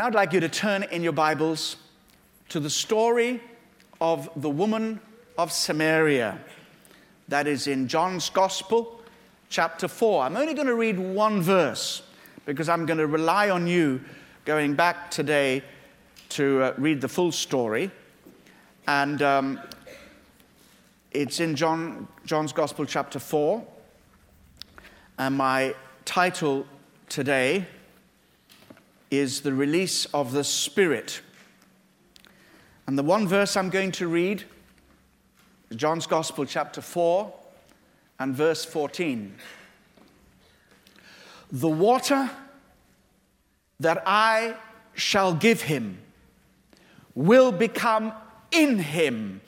And I'd like you to turn in your Bibles to the story of the woman of Samaria. That is in John's Gospel, chapter 4. I'm only going to read one verse because I'm going to rely on you going back today to uh, read the full story. And um, it's in John, John's Gospel, chapter 4. And my title today is The Release of the Spirit. And the one verse I'm going to read is John's Gospel, chapter 4, and verse 14. The water that I shall give him will become in him.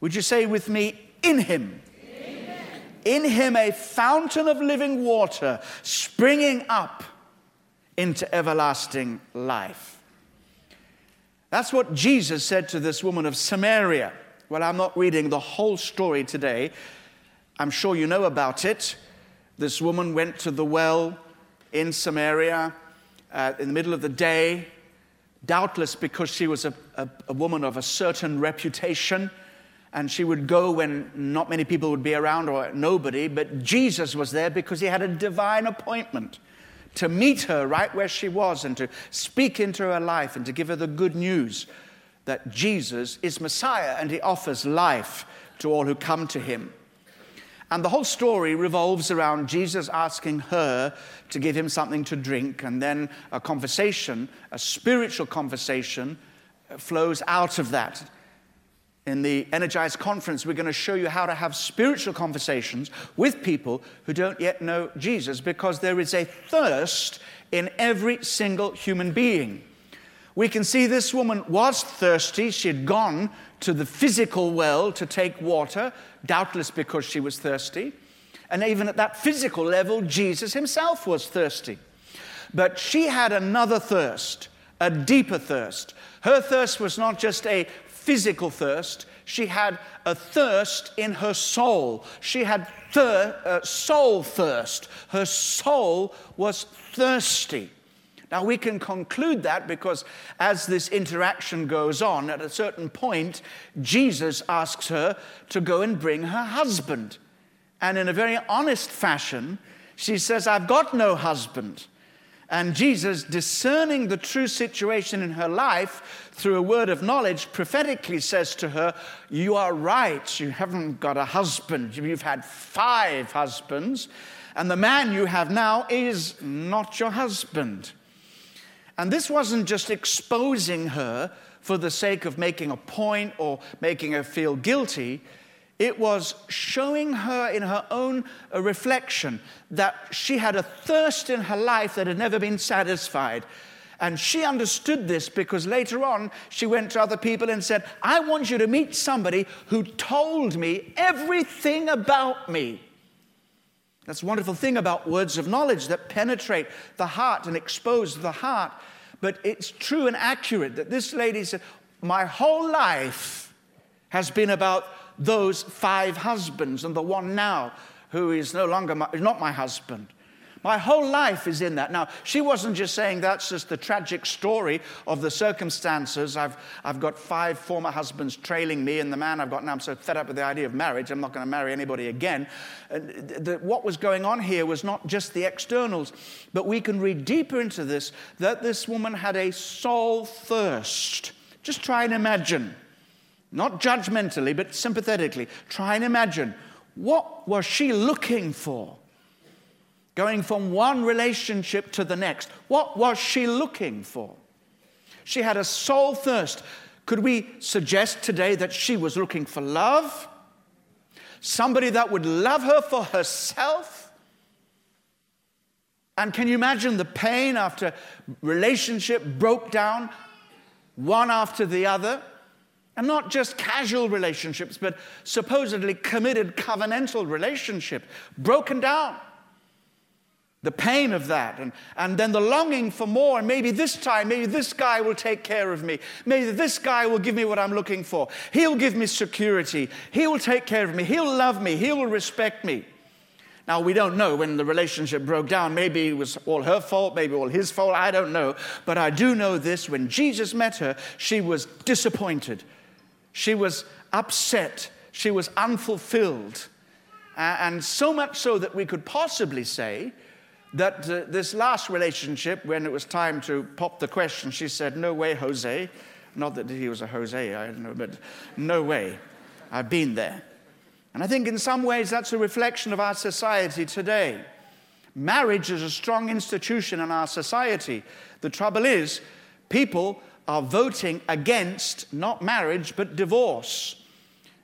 Would you say with me, in him? Amen. In him a fountain of living water springing up into everlasting life. That's what Jesus said to this woman of Samaria. Well, I'm not reading the whole story today. I'm sure you know about it. This woman went to the well in Samaria uh, in the middle of the day, doubtless because she was a, a, a woman of a certain reputation and she would go when not many people would be around or nobody, but Jesus was there because he had a divine appointment to meet her right where she was and to speak into her life and to give her the good news that Jesus is Messiah and he offers life to all who come to him. And the whole story revolves around Jesus asking her to give him something to drink, and then a conversation, a spiritual conversation, flows out of that. In the Energized Conference, we're going to show you how to have spiritual conversations with people who don't yet know Jesus because there is a thirst in every single human being. We can see this woman was thirsty. She had gone to the physical well to take water, doubtless because she was thirsty. And even at that physical level, Jesus himself was thirsty. But she had another thirst, a deeper thirst. Her thirst was not just a physical thirst, she had a thirst in her soul. She had thir- uh, soul thirst. Her soul was thirsty. Now, we can conclude that because as this interaction goes on, at a certain point, Jesus asks her to go and bring her husband. And in a very honest fashion, she says, I've got no husband. And Jesus, discerning the true situation in her life through a word of knowledge, prophetically says to her, You are right, you haven't got a husband. You've had five husbands, and the man you have now is not your husband. And this wasn't just exposing her for the sake of making a point or making her feel guilty. It was showing her in her own uh, reflection that she had a thirst in her life that had never been satisfied. And she understood this because later on she went to other people and said, I want you to meet somebody who told me everything about me. That's a wonderful thing about words of knowledge that penetrate the heart and expose the heart. But it's true and accurate that this lady said, My whole life has been about those five husbands and the one now who is no longer my, not my husband. My whole life is in that. Now, she wasn't just saying that's just the tragic story of the circumstances. I've, I've got five former husbands trailing me, and the man I've got now, I'm so fed up with the idea of marriage, I'm not going to marry anybody again. The, what was going on here was not just the externals, but we can read deeper into this that this woman had a soul thirst. Just try and imagine not judgmentally, but sympathetically. Try and imagine what was she looking for? Going from one relationship to the next. What was she looking for? She had a soul thirst. Could we suggest today that she was looking for love? Somebody that would love her for herself? And can you imagine the pain after relationship broke down, one after the other? And not just casual relationships, but supposedly committed covenantal relationship, broken down. The pain of that, and, and then the longing for more, and maybe this time, maybe this guy will take care of me. Maybe this guy will give me what I'm looking for. He'll give me security. He will take care of me. He'll love me. He will respect me. Now, we don't know when the relationship broke down. Maybe it was all her fault, maybe all his fault, I don't know. But I do know this when Jesus met her, she was disappointed. She was upset. She was unfulfilled. And so much so that we could possibly say that uh, this last relationship, when it was time to pop the question, she said, No way, Jose. Not that he was a Jose, I don't know, but no way. I've been there. And I think in some ways that's a reflection of our society today. Marriage is a strong institution in our society. The trouble is, people are voting against not marriage, but divorce.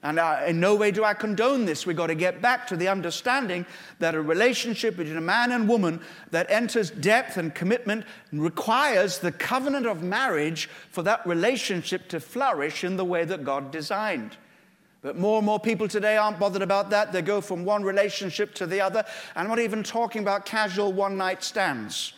And I, in no way do I condone this. We've got to get back to the understanding that a relationship between a man and woman that enters depth and commitment requires the covenant of marriage for that relationship to flourish in the way that God designed. But more and more people today aren't bothered about that. They go from one relationship to the other. I'm not even talking about casual one night stands.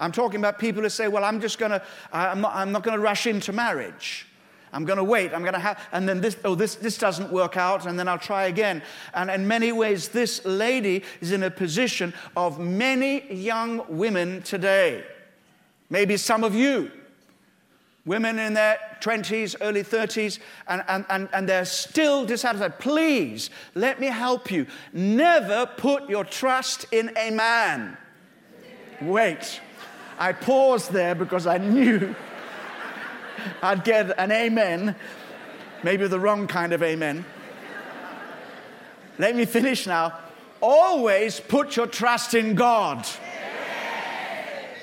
I'm talking about people who say, Well, I'm just going to, I'm not, I'm not going to rush into marriage. I'm going to wait. I'm going to have, and then this, oh, this, this doesn't work out, and then I'll try again. And in many ways, this lady is in a position of many young women today. Maybe some of you, women in their 20s, early 30s, and, and, and, and they're still dissatisfied. Please, let me help you. Never put your trust in a man. Wait. I paused there because I knew I'd get an amen, maybe the wrong kind of amen. Let me finish now. Always put your trust in God.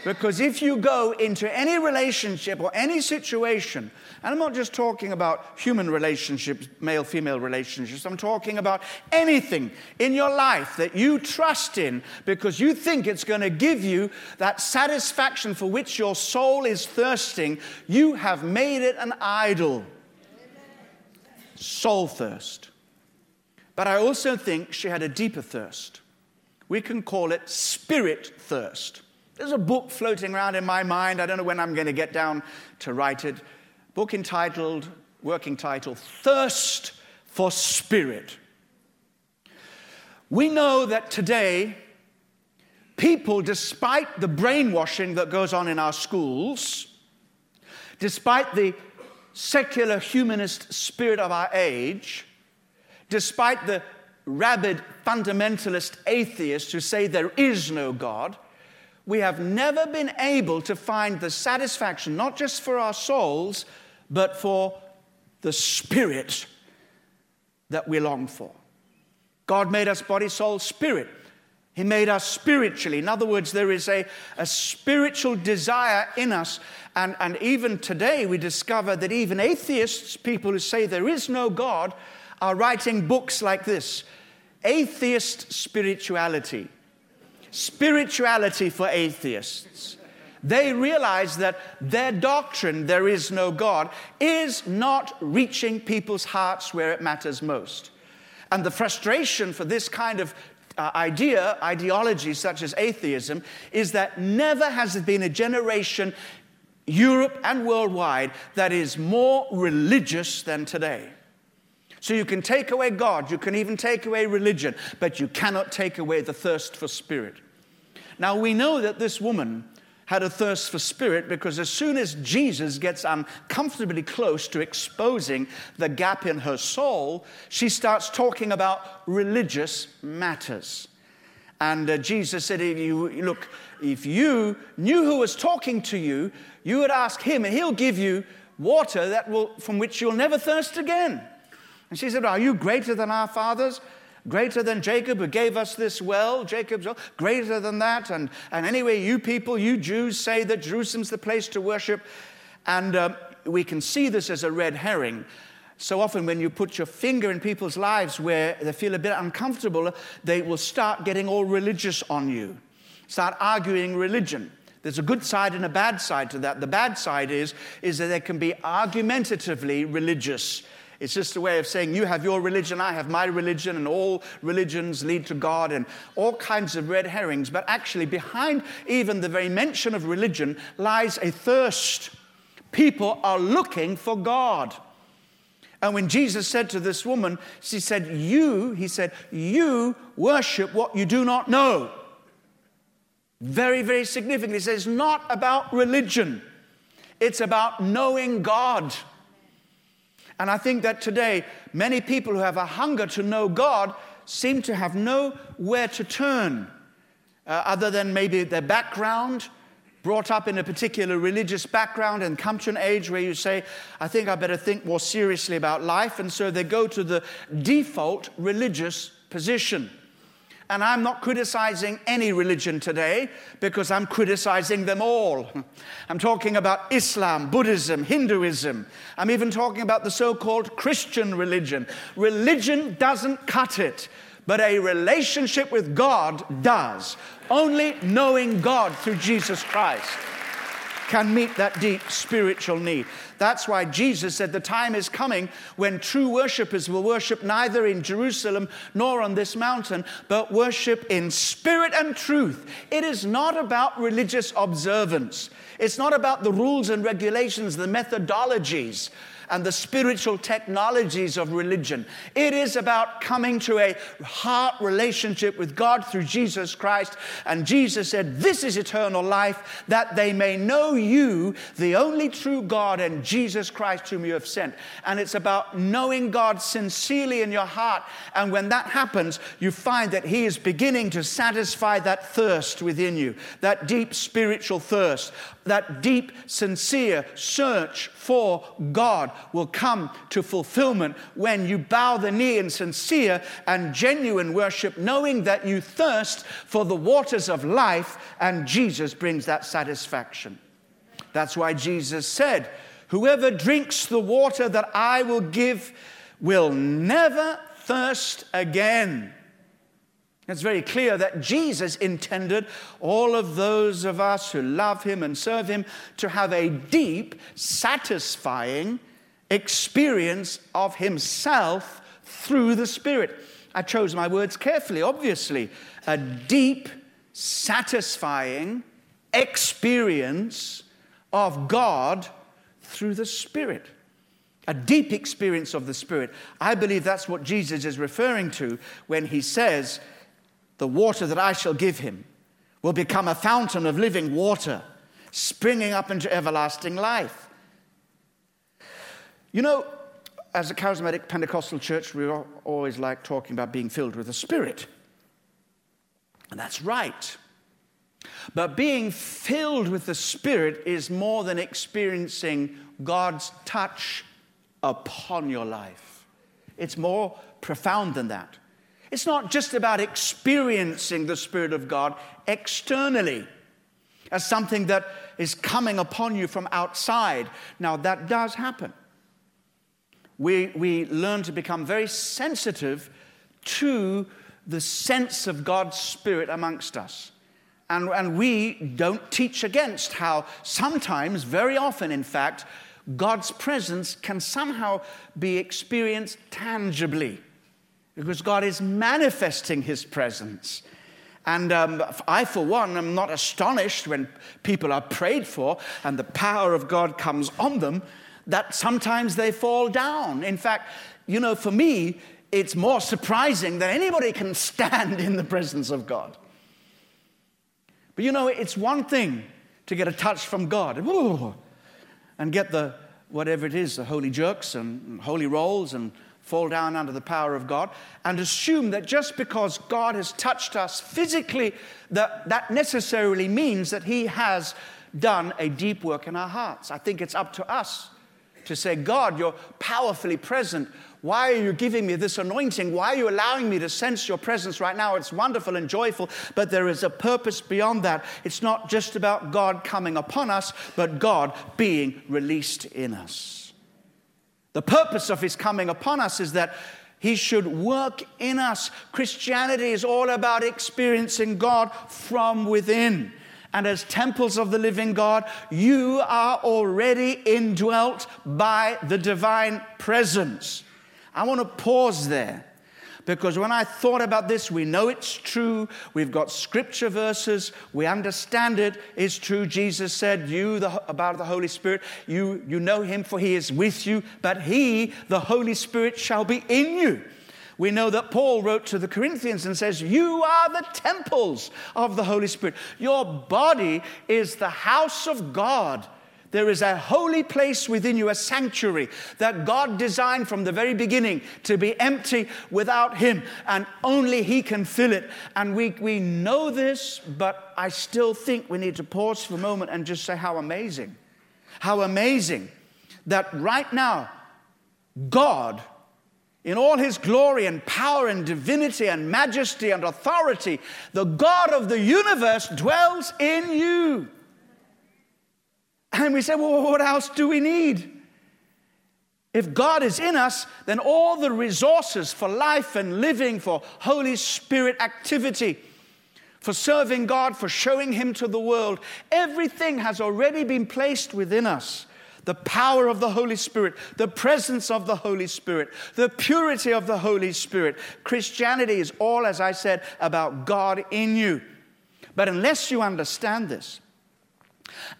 Because if you go into any relationship or any situation, and I'm not just talking about human relationships, male female relationships, I'm talking about anything in your life that you trust in because you think it's going to give you that satisfaction for which your soul is thirsting, you have made it an idol. Soul thirst. But I also think she had a deeper thirst. We can call it spirit thirst. There's a book floating around in my mind. I don't know when I'm going to get down to write it. Book entitled, working title, Thirst for Spirit. We know that today, people, despite the brainwashing that goes on in our schools, despite the secular humanist spirit of our age, despite the rabid fundamentalist atheists who say there is no God, we have never been able to find the satisfaction, not just for our souls, but for the spirit that we long for. God made us body, soul, spirit. He made us spiritually. In other words, there is a, a spiritual desire in us. And, and even today, we discover that even atheists, people who say there is no God, are writing books like this Atheist Spirituality spirituality for atheists. They realize that their doctrine, there is no God, is not reaching people's hearts where it matters most. And the frustration for this kind of uh, idea, ideology such as atheism, is that never has there been a generation, Europe and worldwide, that is more religious than today. So you can take away God, you can even take away religion, but you cannot take away the thirst for spirit. Now we know that this woman had a thirst for spirit because as soon as Jesus gets uncomfortably close to exposing the gap in her soul, she starts talking about religious matters. And uh, Jesus said, if you, Look, if you knew who was talking to you, you would ask him, and he'll give you water that will, from which you'll never thirst again. And she said, Are you greater than our fathers? Greater than Jacob who gave us this well, Jacob's well, greater than that. And, and anyway, you people, you Jews, say that Jerusalem's the place to worship. And uh, we can see this as a red herring. So often, when you put your finger in people's lives where they feel a bit uncomfortable, they will start getting all religious on you, start arguing religion. There's a good side and a bad side to that. The bad side is, is that they can be argumentatively religious. It's just a way of saying you have your religion, I have my religion, and all religions lead to God, and all kinds of red herrings. But actually, behind even the very mention of religion lies a thirst. People are looking for God. And when Jesus said to this woman, she said, You, he said, you worship what you do not know. Very, very significantly, he says, not about religion, it's about knowing God. And I think that today, many people who have a hunger to know God seem to have nowhere to turn uh, other than maybe their background, brought up in a particular religious background, and come to an age where you say, I think I better think more seriously about life. And so they go to the default religious position. And I'm not criticizing any religion today because I'm criticizing them all. I'm talking about Islam, Buddhism, Hinduism. I'm even talking about the so called Christian religion. Religion doesn't cut it, but a relationship with God does. Only knowing God through Jesus Christ can meet that deep spiritual need. That's why Jesus said the time is coming when true worshippers will worship neither in Jerusalem nor on this mountain, but worship in spirit and truth. It is not about religious observance, it's not about the rules and regulations, the methodologies and the spiritual technologies of religion. It is about coming to a heart relationship with God through Jesus Christ. And Jesus said, This is eternal life, that they may know you, the only true God, and Jesus Christ, whom you have sent. And it's about knowing God sincerely in your heart. And when that happens, you find that He is beginning to satisfy that thirst within you, that deep spiritual thirst, that deep, sincere search for God will come to fulfillment when you bow the knee in sincere and genuine worship, knowing that you thirst for the waters of life, and Jesus brings that satisfaction. That's why Jesus said, Whoever drinks the water that I will give will never thirst again. It's very clear that Jesus intended all of those of us who love him and serve him to have a deep, satisfying experience of himself through the Spirit. I chose my words carefully, obviously. A deep, satisfying experience of God through the Spirit. A deep experience of the Spirit. I believe that's what Jesus is referring to when he says, the water that I shall give him will become a fountain of living water, springing up into everlasting life. You know, as a charismatic Pentecostal church, we always like talking about being filled with the Spirit. And that's right. But being filled with the Spirit is more than experiencing God's touch upon your life, it's more profound than that. It's not just about experiencing the Spirit of God externally as something that is coming upon you from outside. Now, that does happen. We, we learn to become very sensitive to the sense of God's Spirit amongst us. And, and we don't teach against how sometimes, very often, in fact, God's presence can somehow be experienced tangibly because God is manifesting His presence. And um, I, for one, am not astonished when people are prayed for and the power of God comes on them that sometimes they fall down. In fact, you know, for me, it's more surprising that anybody can stand in the presence of God. But you know, it's one thing to get a touch from God and get the whatever it is, the holy jerks and holy rolls and fall down under the power of God and assume that just because God has touched us physically, that, that necessarily means that He has done a deep work in our hearts. I think it's up to us to say, God, you're powerfully present. Why are you giving me this anointing? Why are you allowing me to sense your presence right now? It's wonderful and joyful, but there is a purpose beyond that. It's not just about God coming upon us, but God being released in us. The purpose of his coming upon us is that he should work in us. Christianity is all about experiencing God from within. And as temples of the living God, you are already indwelt by the divine presence. I want to pause there Because when I thought about this, we know it's true. We've got scripture verses. We understand it. it is true. Jesus said, You the, about the Holy Spirit, you, you know him, for he is with you, but he, the Holy Spirit, shall be in you. We know that Paul wrote to the Corinthians and says, You are the temples of the Holy Spirit. Your body is the house of God. There is a holy place within you, a sanctuary that God designed from the very beginning to be empty without Him, and only He can fill it. And we, we know this, but I still think we need to pause for a moment and just say how amazing, how amazing that right now, God, in all His glory and power and divinity and majesty and authority, the God of the universe dwells in you. And we say, well, what else do we need? If God is in us, then all the resources for life and living, for Holy Spirit activity, for serving God, for showing Him to the world, everything has already been placed within us. The power of the Holy Spirit, the presence of the Holy Spirit, the purity of the Holy Spirit. Christianity is all, as I said, about God in you. But unless you understand this,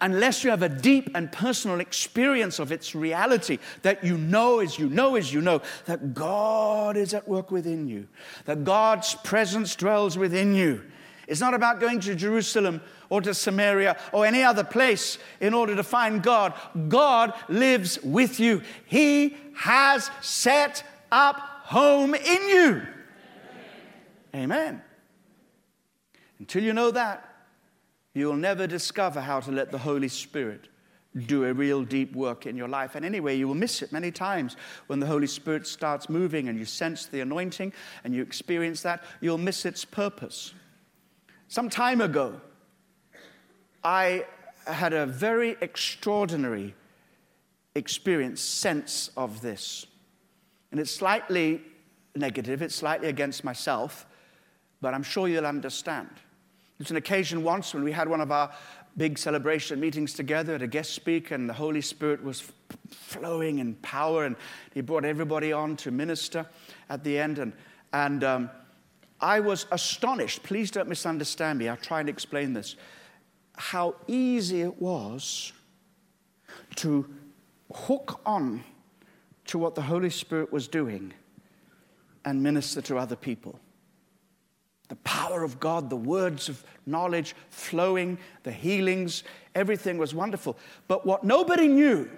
unless you have a deep and personal experience of its reality that you know as you know as you know that God is at work within you, that God's presence dwells within you. It's not about going to Jerusalem or to Samaria or any other place in order to find God. God lives with you. He has set up home in you. Amen. Until you know that, you'll never discover how to let the Holy Spirit do a real deep work in your life. And anyway, you will miss it many times when the Holy Spirit starts moving and you sense the anointing and you experience that, you'll miss its purpose. Some time ago, I had a very extraordinary experience, sense of this. And it's slightly negative, it's slightly against myself, but I'm sure you'll understand. It's an occasion once when we had one of our big celebration meetings together at a guest speaker, and the Holy Spirit was flowing in power, and He brought everybody on to minister at the end. And, and um, I was astonished. Please don't misunderstand me. I'll try and explain this. How easy it was to hook on to what the Holy Spirit was doing and minister to other people the power of God, the words of knowledge flowing, the healings, everything was wonderful. But what nobody knew,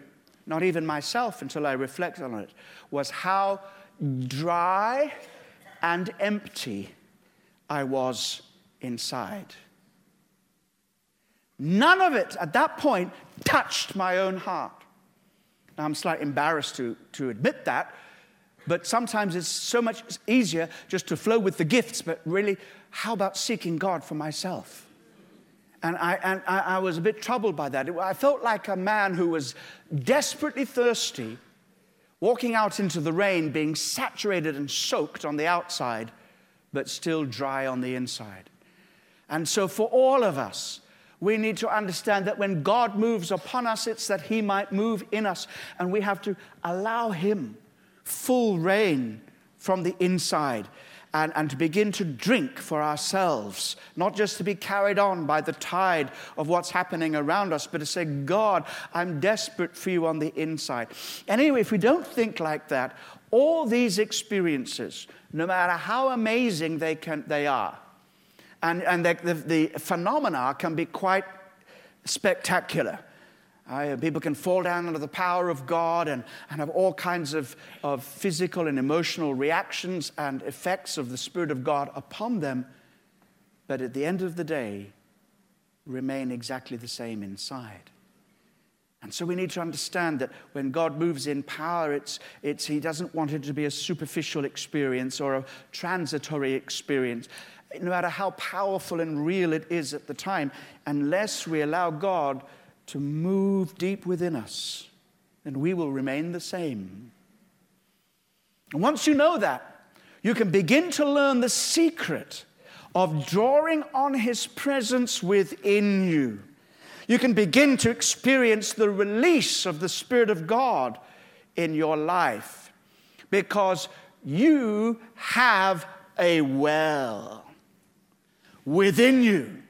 not even myself until I reflected on it, was how dry and empty I was inside. None of it at that point touched my own heart. Now, I'm slightly embarrassed to, to admit that but sometimes it's so much easier just to flow with the gifts, but really, how about seeking God for myself? And I, and I, was a bit troubled by that. I felt like a man who was desperately thirsty, walking out into the rain, being saturated and soaked on the outside, but still dry on the inside. And so, for all of us, we need to understand that when God moves upon us, it's that He might move in us, and we have to allow Him full reign from the inside and, and to begin to drink for ourselves, not just to be carried on by the tide of what's happening around us, but to say, God, I'm desperate for you on the inside. Anyway, if we don't think like that, all these experiences, no matter how amazing they, can, they are, and, and the, the, the phenomena can be quite spectacular. Uh, people can fall down under the power of God and, and have all kinds of, of physical and emotional reactions and effects of the Spirit of God upon them, but at the end of the day, remain exactly the same inside. And so we need to understand that when God moves in power, it's, it's, He doesn't want it to be a superficial experience or a transitory experience. No matter how powerful and real it is at the time, unless we allow God to move deep within us, then we will remain the same. And once you know that, you can begin to learn the secret of drawing on His presence within you. You can begin to experience the release of the Spirit of God in your life because you have a well within you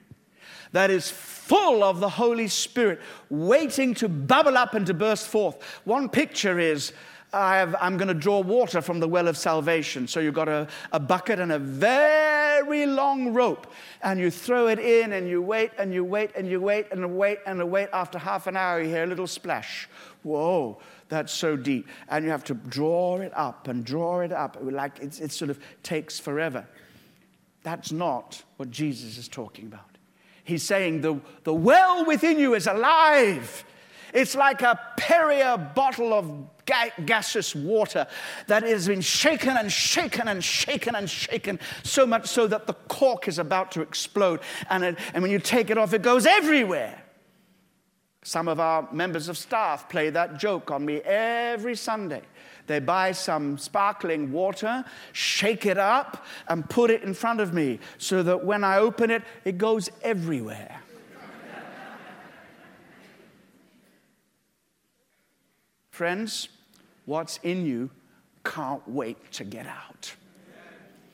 that is full of the Holy Spirit, waiting to bubble up and to burst forth. One picture is I am going to draw water from the well of salvation. So you've got a, a bucket and a very long rope, and you throw it in, and you wait, and you wait, and you wait, and wait, and wait. After half an hour, you hear a little splash. Whoa, that's so deep. And you have to draw it up and draw it up. Like it sort of takes forever. That's not what Jesus is talking about. He's saying the, the well within you is alive. It's like a Perrier bottle of ga- gaseous water that has been shaken and shaken and shaken and shaken, so much so that the cork is about to explode. And, it, and when you take it off, it goes everywhere. Some of our members of staff play that joke on me every Sunday. They buy some sparkling water, shake it up, and put it in front of me so that when I open it, it goes everywhere. Friends, what's in you can't wait to get out.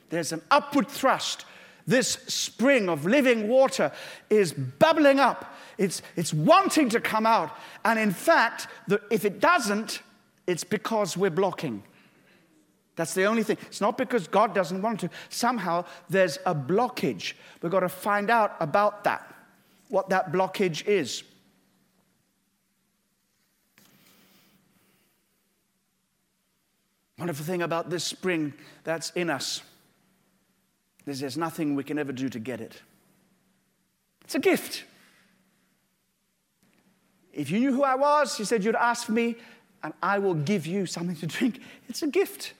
There's an upward thrust. This spring of living water is bubbling up. It's, it's wanting to come out. And in fact, the, if it doesn't, it's because we're blocking. That's the only thing. It's not because God doesn't want to. Somehow there's a blockage. We've got to find out about that, what that blockage is. Wonderful thing about this spring that's in us is there's nothing we can ever do to get it. It's a gift. If you knew who I was, you said you'd ask me, and I will give you something to drink. It's a gift.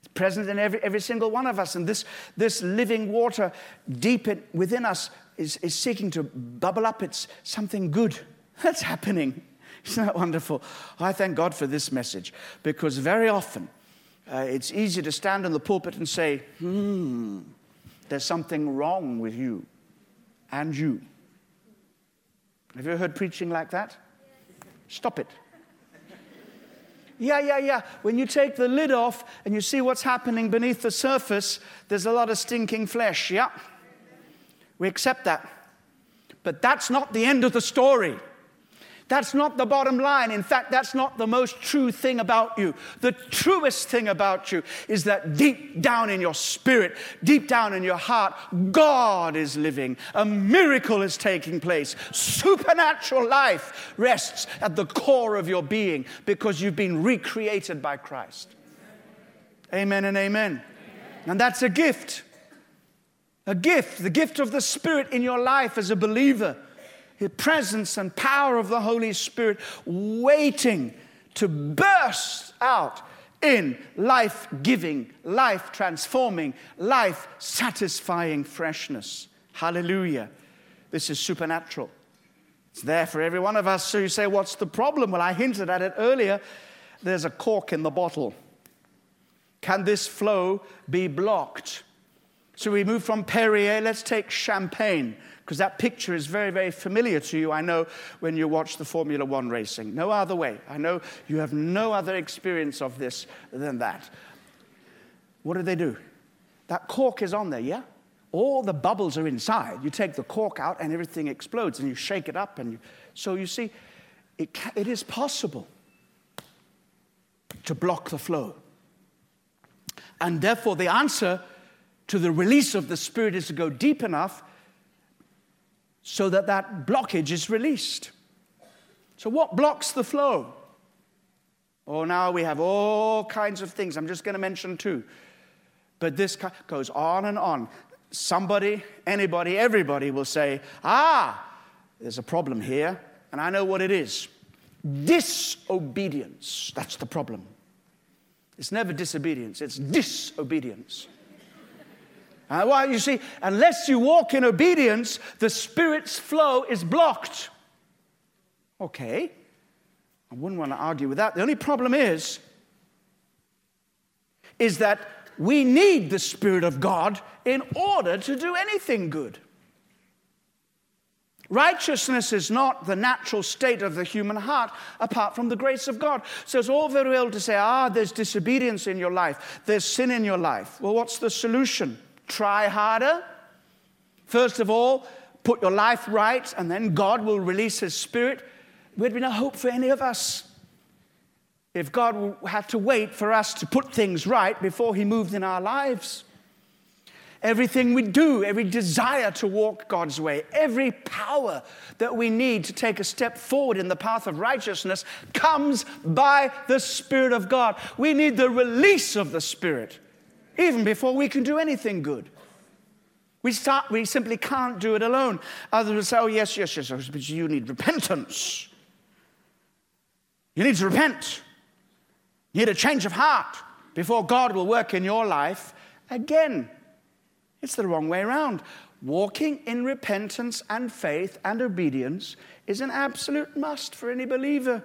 It's present in every, every single one of us. And this, this living water deep in, within us is, is seeking to bubble up. It's something good that's happening. Isn't that wonderful? I thank God for this message because very often uh, it's easy to stand in the pulpit and say, hmm, there's something wrong with you and you. Have you heard preaching like that? Stop it. Yeah, yeah, yeah. When you take the lid off and you see what's happening beneath the surface, there's a lot of stinking flesh. Yeah. We accept that. But that's not the end of the story. That's not the bottom line. In fact, that's not the most true thing about you. The truest thing about you is that deep down in your spirit, deep down in your heart, God is living. A miracle is taking place. Supernatural life rests at the core of your being because you've been recreated by Christ. Amen and amen. And that's a gift. A gift, the gift of the Spirit in your life as a believer the presence and power of the Holy Spirit waiting to burst out in life giving, life transforming, life satisfying freshness. Hallelujah. This is supernatural. It's there for every one of us. So you say, What's the problem? Well, I hinted at it earlier. There's a cork in the bottle. Can this flow be blocked? So we move from Perrier, let's take champagne because that picture is very, very familiar to you, I know, when you watch the Formula One racing. No other way. I know you have no other experience of this than that. What do they do? That cork is on there, yeah? All the bubbles are inside. You take the cork out and everything explodes and you shake it up. And you, so you see, it, it is possible to block the flow. And therefore, the answer to the release of the Spirit is to go deep enough so that that blockage is released. So, what blocks the flow? Oh, now we have all kinds of things. I'm just going to mention two. But this goes on and on. Somebody, anybody, everybody will say, ah, there's a problem here, and I know what it is. Disobedience. That's the problem. It's never disobedience, it's disobedience. Uh, well, you see, unless you walk in obedience, the Spirit's flow is blocked. Okay, I wouldn't want to argue with that. The only problem is, is that we need the Spirit of God in order to do anything good. Righteousness is not the natural state of the human heart apart from the grace of God. So it's all very well to say, ah, there's disobedience in your life, there's sin in your life. Well, what's the solution? Try harder. First of all, put your life right, and then God will release His Spirit. There'd be no hope for any of us if God had to wait for us to put things right before He moved in our lives. Everything we do, every desire to walk God's way, every power that we need to take a step forward in the path of righteousness comes by the Spirit of God. We need the release of the Spirit even before we can do anything good. We, start, we simply can't do it alone. Others will say, oh, yes, yes, yes, but you need repentance. You need to repent. You need a change of heart before God will work in your life again. It's the wrong way around. Walking in repentance and faith and obedience is an absolute must for any believer.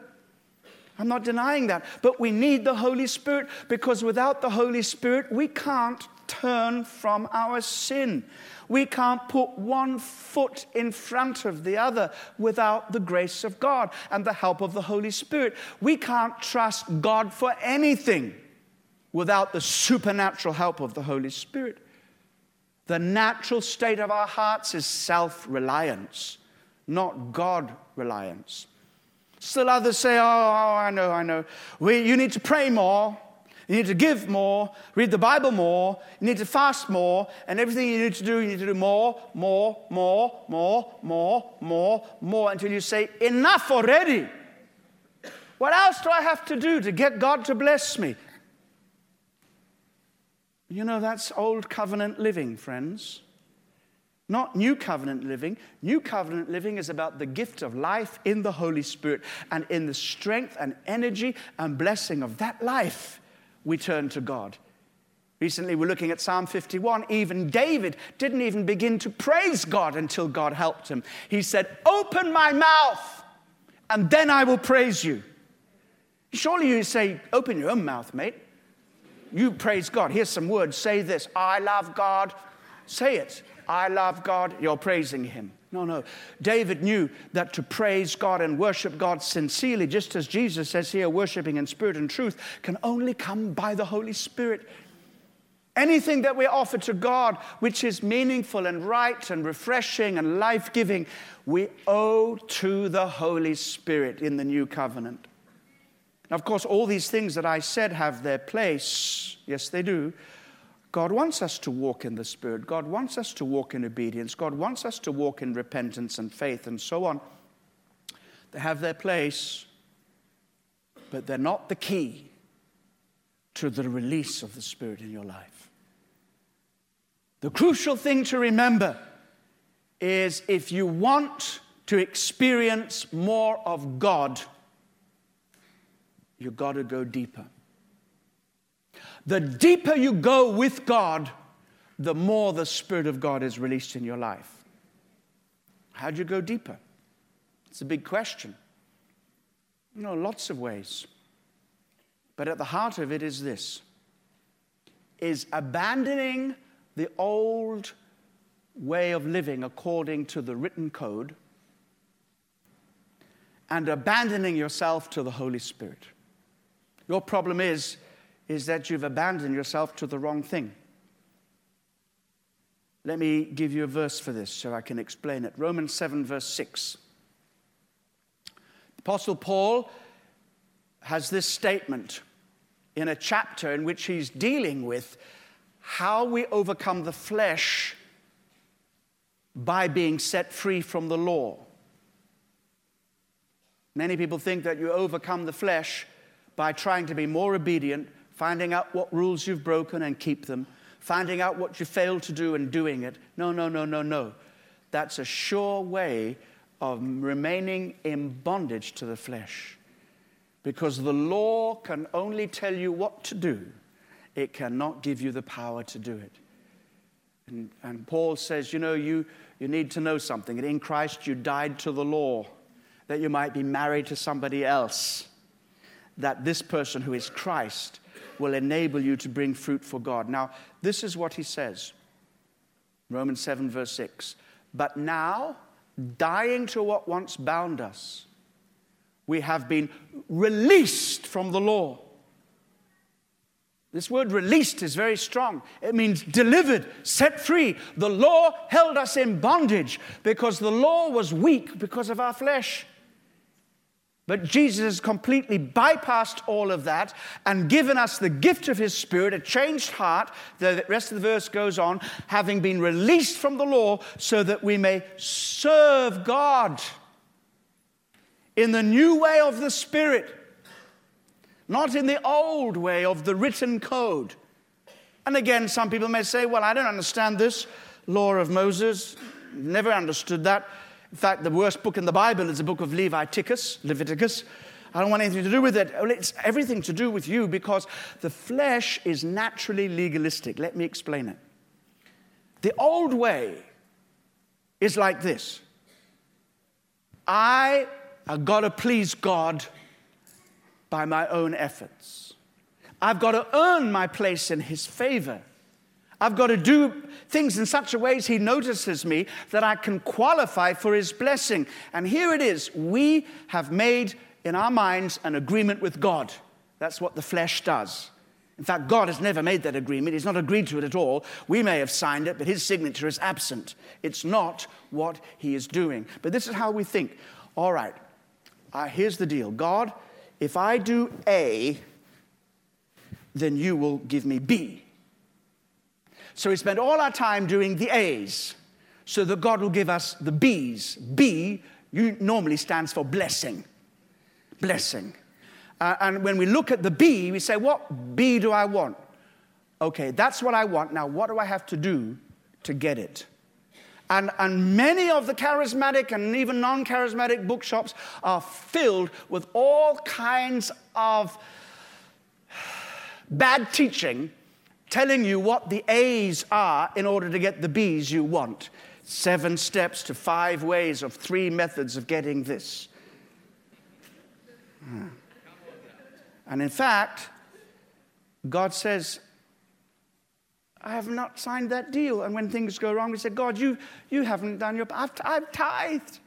I'm not denying that. But we need the Holy Spirit because without the Holy Spirit, we can't turn from our sin. We can't put one foot in front of the other without the grace of God and the help of the Holy Spirit. We can't trust God for anything without the supernatural help of the Holy Spirit. The natural state of our hearts is self reliance, not God reliance. Still others say, oh, oh, I know, I know. We, you need to pray more. You need to give more, read the Bible more, you need to fast more, and everything you need to do, you need to do more, more, more, more, more, more, more, until you say, Enough already. What else do I have to do to get God to bless me? You know, that's old covenant living, friends. Not new covenant living. New covenant living is about the gift of life in the Holy Spirit. And in the strength and energy and blessing of that life, we turn to God. Recently, we're looking at Psalm 51. Even David didn't even begin to praise God until God helped him. He said, Open my mouth, and then I will praise you. Surely you say, Open your own mouth, mate you praise God. Here's some words. Say this I love God. Say it. I love God. You're praising Him. No, no. David knew that to praise God and worship God sincerely, just as Jesus says here, worshiping in spirit and truth, can only come by the Holy Spirit. Anything that we offer to God, which is meaningful and right and refreshing and life giving, we owe to the Holy Spirit in the new covenant. Now, of course, all these things that I said have their place. Yes, they do. God wants us to walk in the Spirit. God wants us to walk in obedience. God wants us to walk in repentance and faith and so on. They have their place, but they're not the key to the release of the Spirit in your life. The crucial thing to remember is if you want to experience more of God, You've got to go deeper. The deeper you go with God, the more the Spirit of God is released in your life. How do you go deeper? It's a big question. You know, lots of ways. But at the heart of it is this is abandoning the old way of living according to the written code and abandoning yourself to the Holy Spirit. Your problem is, is that you've abandoned yourself to the wrong thing. Let me give you a verse for this so I can explain it. Romans 7, verse 6. The Apostle Paul has this statement in a chapter in which he's dealing with how we overcome the flesh by being set free from the law. Many people think that you overcome the flesh by trying to be more obedient, finding out what rules you've broken and keep them, finding out what you failed to do and doing it. No, no, no, no, no. That's a sure way of remaining in bondage to the flesh. Because the law can only tell you what to do, it cannot give you the power to do it. And, and Paul says, you know, you, you need to know something. in Christ, you died to the law that you might be married to somebody else that this person who is Christ will enable you to bring fruit for God. Now, this is what he says Romans 7, verse 6. But now dying to what once bound us, we have been released from the law. This word released is very strong. It means delivered, set free. The law held us in bondage because the law was weak because of our flesh. But Jesus has completely bypassed all of that and given us the gift of His Spirit, a changed heart. The rest of the verse goes on, having been released from the law so that we may serve God in the new way of the Spirit, not in the old way of the written code. And again, some people may say, Well, I don't understand this law of Moses, never understood that. In fact, the worst book in the Bible is the book of Leviticus. Leviticus. I don't want anything to do with it. It's everything to do with you because the flesh is naturally legalistic. Let me explain it. The old way is like this I have got to please God by my own efforts. I've got to earn my place in His favor. I've got to do things in such a way as He notices me that I can qualify for His blessing. And here it is we have made in our minds an agreement with God. That's what the flesh does. In fact, God has never made that agreement. He's not agreed to it at all. We may have signed it, but His signature is absent. It's not what He is doing. But this is how we think. All right, uh, here's the deal God, if I do A, then you will give me B. So we spend all our time doing the A's so that God will give us the B's. B normally stands for blessing. Blessing. Uh, and when we look at the B, we say, What B do I want? Okay, that's what I want. Now, what do I have to do to get it? And, and many of the charismatic and even non charismatic bookshops are filled with all kinds of bad teaching telling you what the A's are in order to get the B's you want. Seven steps to five ways of three methods of getting this. And in fact, God says, I have not signed that deal. And when things go wrong, we say, God, you, you haven't done your I've, I've tithed.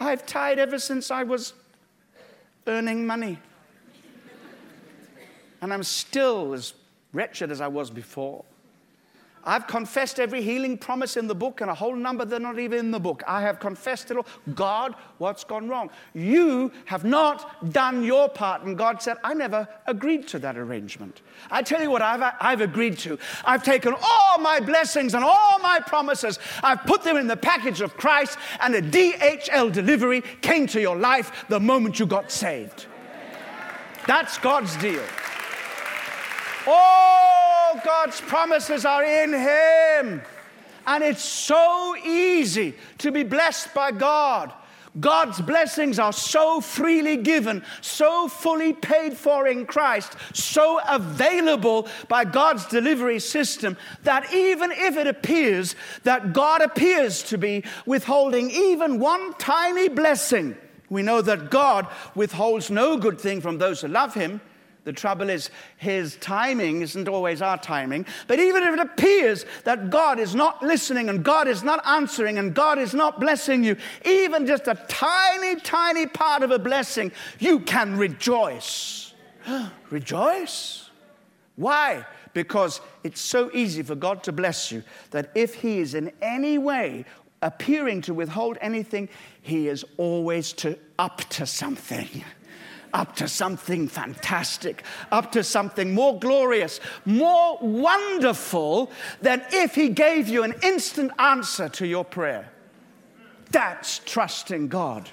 I've tithed ever since I was earning money. and I'm still as wretched as I was before. I've confessed every healing promise in the book and a whole number that are not even in the book. I have confessed it all. God, what's gone wrong? You have not done your part. And God said, I never agreed to that arrangement. I tell you what I've, I've agreed to. I've taken all my blessings and all my promises, I've put them in the package of Christ, and a DHL delivery came to your life the moment you got saved. That's God's deal. All God's promises are in Him. And it's so easy to be blessed by God. God's blessings are so freely given, so fully paid for in Christ, so available by God's delivery system that even if it appears that God appears to be withholding even one tiny blessing, we know that God withholds no good thing from those who love Him. The trouble is, his timing isn't always our timing. But even if it appears that God is not listening and God is not answering and God is not blessing you, even just a tiny, tiny part of a blessing, you can rejoice. rejoice. Why? Because it's so easy for God to bless you that if He is in any way appearing to withhold anything, He is always to up to something up to something fantastic, up to something more glorious, more wonderful than if He gave you an instant answer to your prayer. That's trusting God.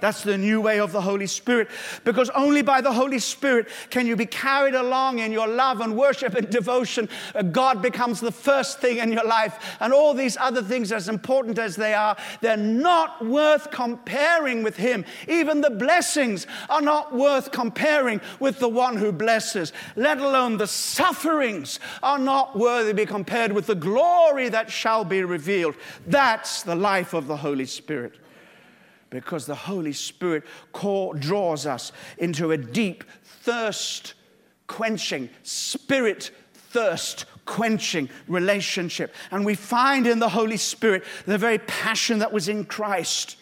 That's the new way of the Holy Spirit. Because only by the Holy Spirit can you be carried along in your love and worship and devotion. Uh, God becomes the first thing in your life. And all these other things, as important as they are, they're not worth comparing with Him. Even the blessings are not worth comparing with the one who blesses, let alone the sufferings are not worthy to be compared with the glory that shall be revealed. That's the life of the Holy Spirit because the Holy Spirit draws us into a deep thirst quenching, spirit thirst quenching relationship. And we find in the Holy Spirit the very passion that was in Christ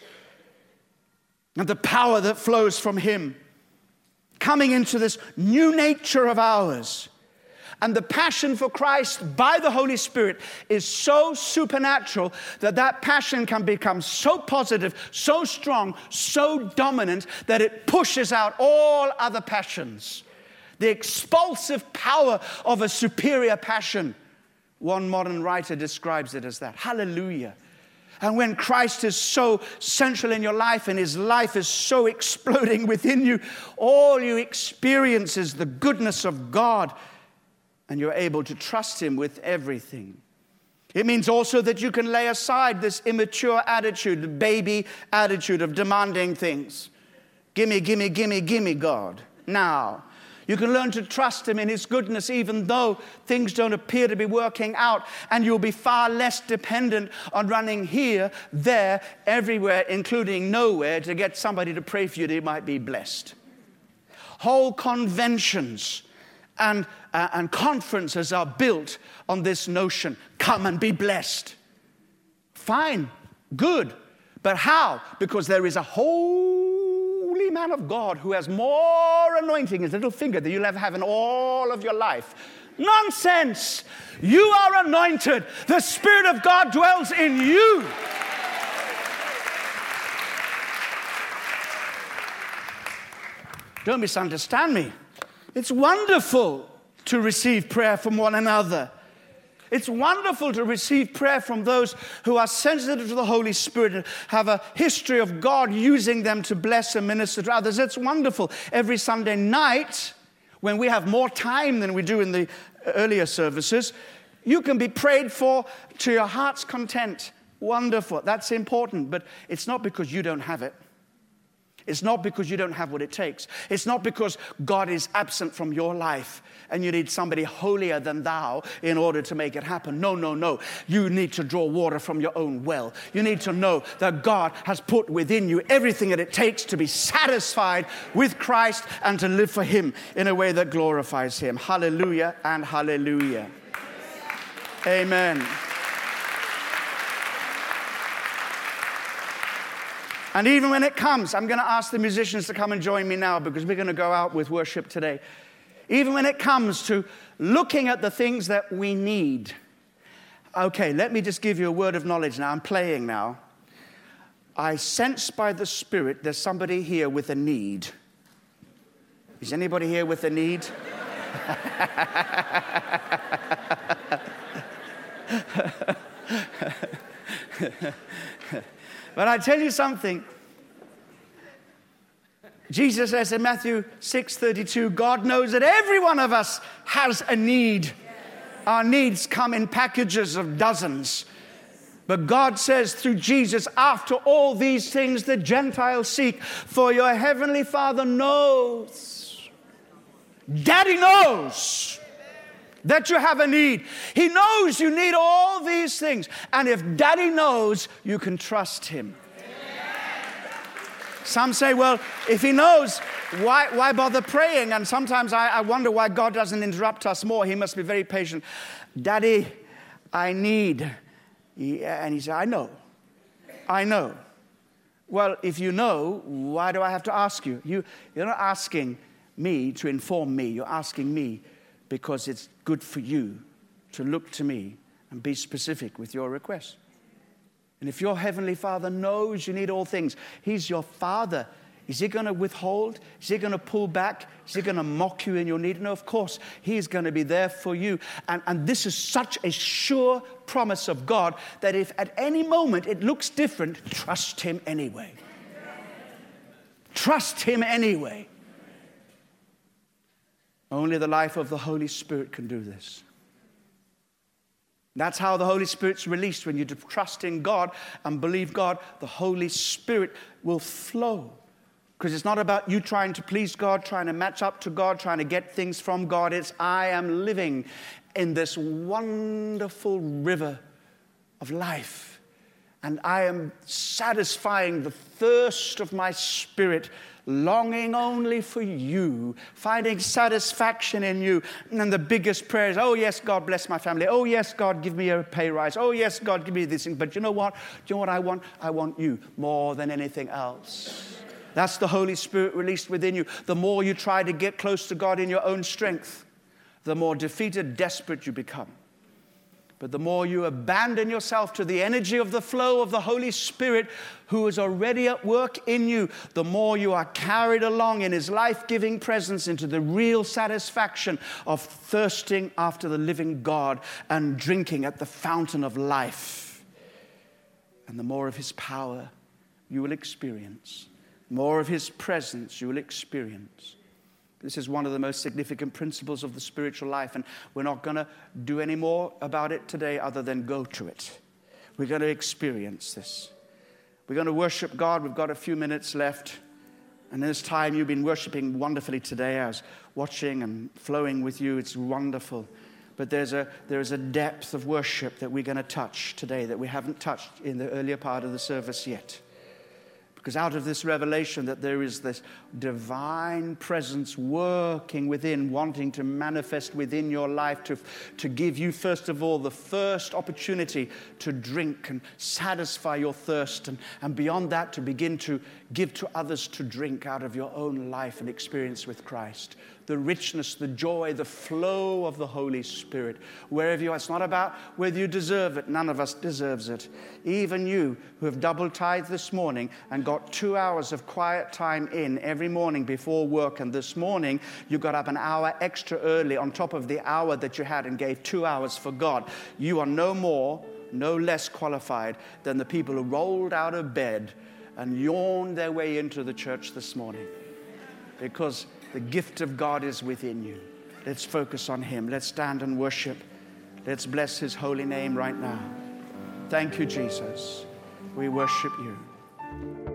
and the power that flows from Him coming into this new nature of ours. And the passion for Christ by the Holy Spirit is so supernatural that that passion can become so positive, so strong, so dominant that it pushes out all other passions. The expulsive power of a superior passion. One modern writer describes it as that. Hallelujah. And when Christ is so central in your life and his life is so exploding within you, all you experience is the goodness of God and you're able to trust Him with everything. It means also that you can lay aside this immature attitude, the baby attitude of demanding things. Gimme, gimme, gimme, gimme, God. Now. You can learn to trust Him in His goodness, even though things don't appear to be working out. And you'll be far less dependent on running here, there, everywhere, including nowhere, to get somebody to pray for you that you might be blessed. Whole conventions and, uh, and conferences are built on this notion come and be blessed. Fine, good. But how? Because there is a holy man of God who has more anointing, in his little finger, than you'll ever have in all of your life. Nonsense! You are anointed. The Spirit of God dwells in you. Don't misunderstand me. It's wonderful to receive prayer from one another. It's wonderful to receive prayer from those who are sensitive to the Holy Spirit and have a history of God using them to bless and minister to others. It's wonderful. Every Sunday night, when we have more time than we do in the earlier services, you can be prayed for to your heart's content. Wonderful. That's important, but it's not because you don't have it. It's not because you don't have what it takes. It's not because God is absent from your life and you need somebody holier than thou in order to make it happen. No, no, no. You need to draw water from your own well. You need to know that God has put within you everything that it takes to be satisfied with Christ and to live for Him in a way that glorifies Him. Hallelujah and hallelujah. Amen. And even when it comes, I'm going to ask the musicians to come and join me now because we're going to go out with worship today. Even when it comes to looking at the things that we need. Okay, let me just give you a word of knowledge now. I'm playing now. I sense by the Spirit there's somebody here with a need. Is anybody here with a need? But I tell you something. Jesus says in Matthew 6:32, God knows that every one of us has a need. Our needs come in packages of dozens. But God says through Jesus, after all these things the Gentiles seek, for your heavenly Father knows. Daddy knows that you have a need. He knows you need all these things. And if daddy knows, you can trust him. Some say, well, if he knows, why, why bother praying? And sometimes I, I wonder why God doesn't interrupt us more. He must be very patient. Daddy, I need. And he said, I know. I know. Well, if you know, why do I have to ask you? you you're not asking me to inform me, you're asking me because it's good for you to look to me and be specific with your request. And if your heavenly Father knows you need all things, He's your Father. Is He going to withhold? Is He going to pull back? Is He going to mock you in your need? No, of course, He's going to be there for you. And, and this is such a sure promise of God that if at any moment it looks different, trust Him anyway. Trust Him anyway. Only the life of the Holy Spirit can do this. That's how the Holy Spirit's released. When you trust in God and believe God, the Holy Spirit will flow. Because it's not about you trying to please God, trying to match up to God, trying to get things from God. It's I am living in this wonderful river of life and I am satisfying the thirst of my spirit, longing only for you, finding satisfaction in you. And the biggest prayer is, Oh, yes, God, bless my family. Oh, yes, God, give me a pay rise. Oh, yes, God, give me this thing. But you know what? Do you know what I want? I want you more than anything else. That's the Holy Spirit released within you. The more you try to get close to God in your own strength, the more defeated, desperate you become. But the more you abandon yourself to the energy of the flow of the Holy Spirit, who is already at work in you, the more you are carried along in His life giving presence into the real satisfaction of thirsting after the living God and drinking at the fountain of life. And the more of His power you will experience, more of His presence you will experience. This is one of the most significant principles of the spiritual life, and we're not going to do any more about it today other than go to it. We're going to experience this. We're going to worship God. We've got a few minutes left. And this time you've been worshiping wonderfully today. I was watching and flowing with you. It's wonderful. But there's a, there's a depth of worship that we're going to touch today that we haven't touched in the earlier part of the service yet. Because out of this revelation that there is this divine presence working within, wanting to manifest within your life to, to give you, first of all, the first opportunity to drink and satisfy your thirst, and, and beyond that, to begin to give to others to drink out of your own life and experience with Christ the richness, the joy, the flow of the Holy Spirit. Wherever you are, it's not about whether you deserve it. None of us deserves it. Even you who have double tithe this morning and got two hours of quiet time in every morning before work, and this morning you got up an hour extra early on top of the hour that you had and gave two hours for God. You are no more, no less qualified than the people who rolled out of bed and yawned their way into the church this morning. Because the gift of God is within you. Let's focus on Him. Let's stand and worship. Let's bless His holy name right now. Thank you, Jesus. We worship you.